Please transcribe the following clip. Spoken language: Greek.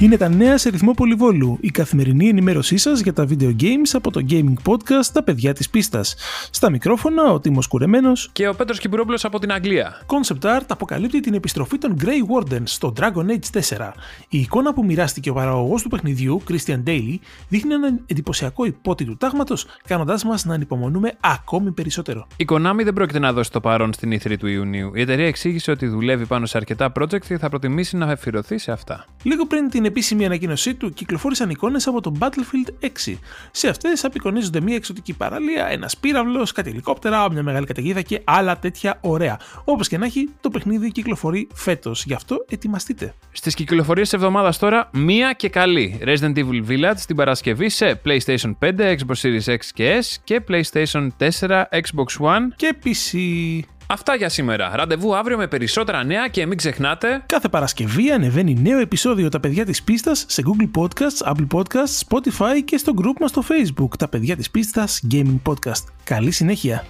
Είναι τα νέα σε ρυθμό πολυβόλου, η καθημερινή ενημέρωσή σας για τα video games από το gaming podcast Τα παιδιά της πίστας. Στα μικρόφωνα ο Τίμος Κουρεμένος και ο Πέτρος Κυπουρόπουλος από την Αγγλία. Concept Art αποκαλύπτει την επιστροφή των Grey Wardens στο Dragon Age 4. Η εικόνα που μοιράστηκε ο παραγωγός του παιχνιδιού, Christian Daly, δείχνει έναν εντυπωσιακό υπότι του τάγματος, κάνοντάς μας να ανυπομονούμε ακόμη περισσότερο. Η Konami δεν πρόκειται να δώσει το παρόν στην E3 του Ιουνίου. Η εταιρεία εξήγησε ότι δουλεύει πάνω σε αρκετά project και θα προτιμήσει να αφιερωθεί σε αυτά. Λίγο πριν την επίσημη ανακοίνωσή του, κυκλοφόρησαν εικόνες από το Battlefield 6. Σε αυτές απεικονίζονται μια εξωτική παραλία, ένα πύραυλος, κάτι ελικόπτερα, μια μεγάλη καταιγίδα και άλλα τέτοια ωραία. Όπως και να έχει, το παιχνίδι κυκλοφορεί φέτος, γι' αυτό ετοιμαστείτε. Στις κυκλοφορίες της εβδομάδας τώρα, μία και καλή. Resident Evil Village την Παρασκευή σε PlayStation 5, Xbox Series X και S και PlayStation 4, Xbox One και PC. Αυτά για σήμερα. Ραντεβού αύριο με περισσότερα νέα και μην ξεχνάτε. Κάθε Παρασκευή ανεβαίνει νέο επεισόδιο Τα παιδιά της πίστας σε Google Podcasts, Apple Podcasts, Spotify και στο group μας στο Facebook. Τα παιδιά της πίστας Gaming Podcast. Καλή συνέχεια.